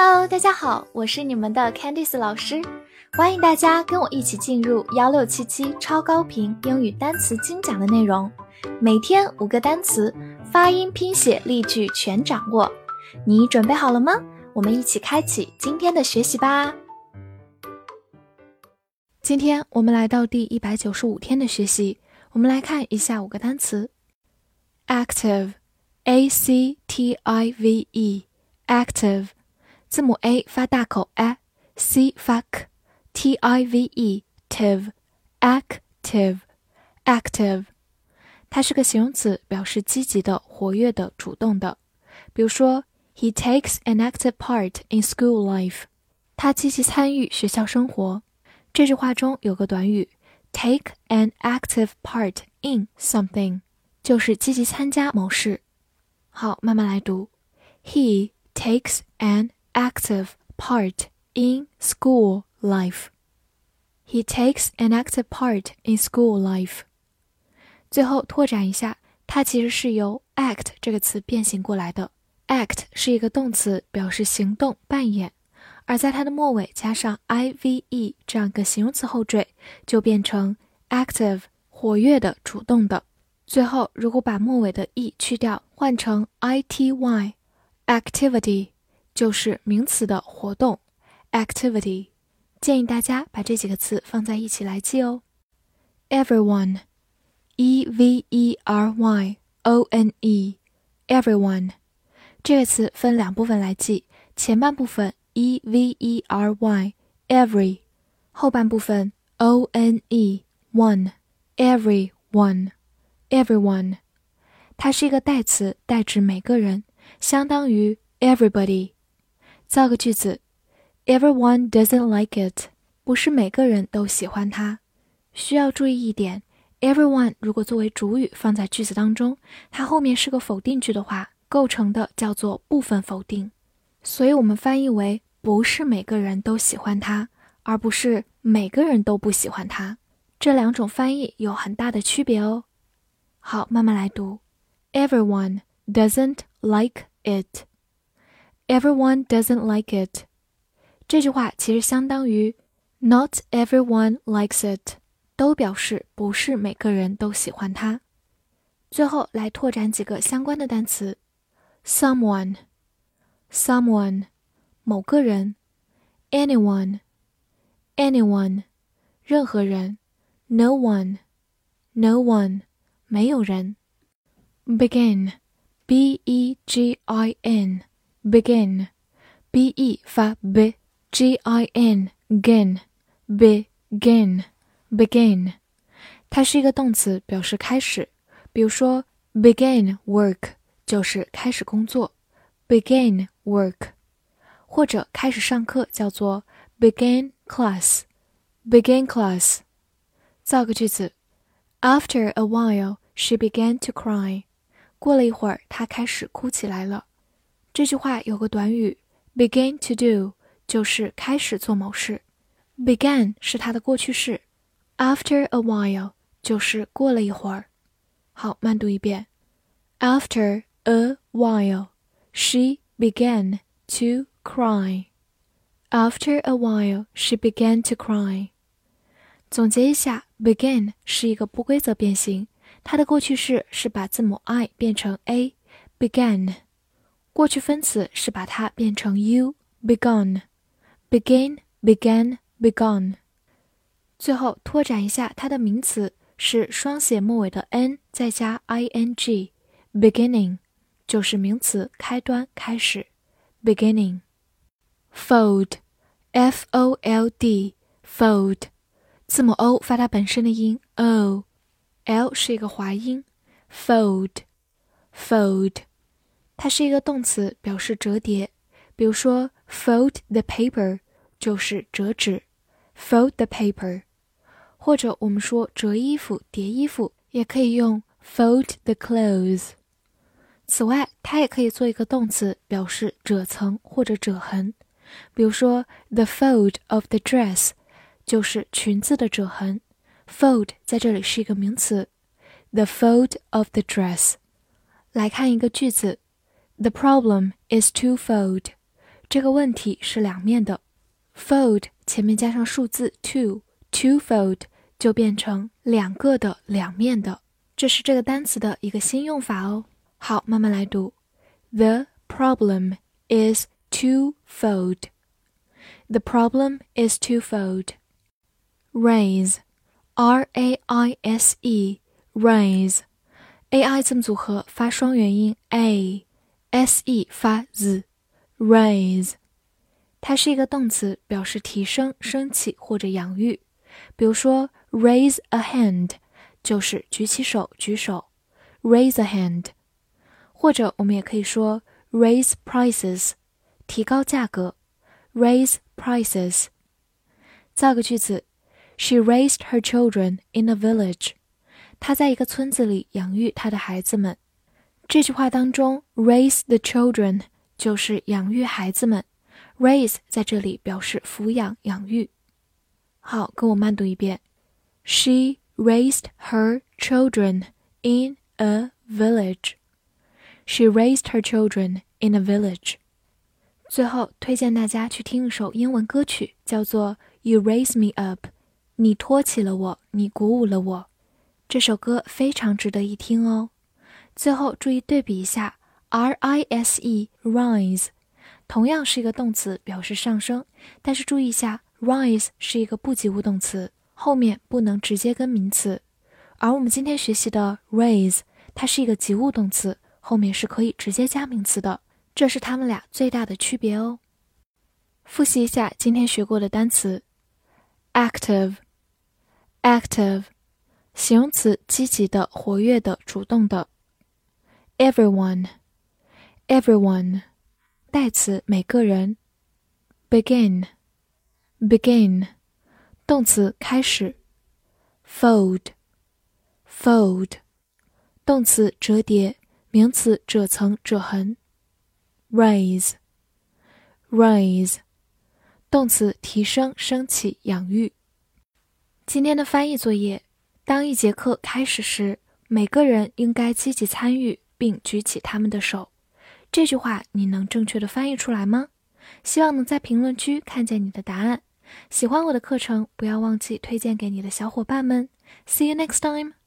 Hello，大家好，我是你们的 Candice 老师，欢迎大家跟我一起进入幺六七七超高频英语单词精讲的内容，每天五个单词，发音、拼写、例句全掌握，你准备好了吗？我们一起开启今天的学习吧。今天我们来到第一百九十五天的学习，我们来看一下五个单词：active，a c t i v e，active。字母 a 发大口 a，c 发 k，t i v e tive，active，active，它是个形容词，表示积极的、活跃的、主动的。比如说，He takes an active part in school life。他积极参与学校生活。这句话中有个短语，take an active part in something，就是积极参加某事。好，慢慢来读，He takes an active part in school life. He takes an active part in school life. 最后拓展一下，它其实是由 act 这个词变形过来的。act 是一个动词，表示行动、扮演，而在它的末尾加上 i v e 这样一个形容词后缀，就变成 active 活跃的、主动的。最后，如果把末尾的 e 去掉，换成 i t y activity。就是名词的活动，activity。建议大家把这几个词放在一起来记哦。Everyone，e v e r y o n e，everyone 这个词分两部分来记，前半部分 e v e r y，every，后半部分 o n e one，everyone，everyone，它是一个代词，代指每个人，相当于 everybody。造个句子，Everyone doesn't like it，不是每个人都喜欢它。需要注意一点，everyone 如果作为主语放在句子当中，它后面是个否定句的话，构成的叫做部分否定。所以我们翻译为不是每个人都喜欢它，而不是每个人都不喜欢它。这两种翻译有很大的区别哦。好，慢慢来读，Everyone doesn't like it。Everyone doesn't like it。这句话其实相当于 Not everyone likes it，都表示不是每个人都喜欢它。最后来拓展几个相关的单词：someone，someone，某个人；anyone，anyone，任何人；no one，no one，没有人；begin，b e g i n。 begin, b e 发 b, g i n, gin, begin, begin，它是一个动词，表示开始。比如说，begin work 就是开始工作，begin work，或者开始上课叫做 begin class, begin class。造个句子，After a while, she began to cry。过了一会儿，她开始哭起来了。 这句话有个短语 begin to do，就是开始做某事。began 是它的过去式，after a while 就是过了一会儿。好，慢读一遍。After a while, she began to cry. After a while, she began to cry. 总结一下，begin 是一个不规则变形，它的过去式是把字母 i 变成 a，began。过去分词是把它变成 u，begun，begin，began，begun。最后拓展一下它的名词是双写末尾的 n 再加 ing，beginning 就是名词开端开始，beginning。fold，f o l d，fold，字母 o 发它本身的音 o，l 是一个滑音，fold，fold。它是一个动词，表示折叠。比如说，fold the paper 就是折纸，fold the paper。或者我们说折衣服、叠衣服，也可以用 fold the clothes。此外，它也可以做一个动词，表示褶层或者褶痕。比如说，the fold of the dress 就是裙子的褶痕，fold 在这里是一个名词，the fold of the dress。来看一个句子。The problem is twofold， 这个问题是两面的，fold 前面加上数字 two，twofold 就变成两个的、两面的。这是这个单词的一个新用法哦。好，慢慢来读。The problem is twofold. The problem is twofold. Raise, R-A-I-S-E, raise. A-I 字母组合发双元音 S e 发 z，raise。它是一个动词，表示提升、升起或者养育。比如说，raise a hand 就是举起手、举手，raise a hand。或者我们也可以说 raise prices，提高价格，raise prices。造个句子，She raised her children in a village。她在一个村子里养育她的孩子们。这句话当中，raise the children 就是养育孩子们，raise 在这里表示抚养、养育。好，跟我慢读一遍：She raised her children in a village. She raised her children in a village. 最后推荐大家去听一首英文歌曲，叫做《You Raise Me Up》，你托起了我，你鼓舞了我。这首歌非常值得一听哦。最后注意对比一下，R I S E rise，同样是一个动词，表示上升，但是注意一下，rise 是一个不及物动词，后面不能直接跟名词，而我们今天学习的 raise，它是一个及物动词。后面是可以直接加名词的，这是它们俩最大的区别哦。复习一下今天学过的单词：active，active，形容词，积极的、活跃的、主动的；everyone，everyone，代词，每个人；begin，begin，动词，开始；fold，fold，动词，折叠。名词褶层、褶痕；raise，raise，动词提升、升起、养育。今天的翻译作业：当一节课开始时，每个人应该积极参与并举起他们的手。这句话你能正确的翻译出来吗？希望能在评论区看见你的答案。喜欢我的课程，不要忘记推荐给你的小伙伴们。See you next time.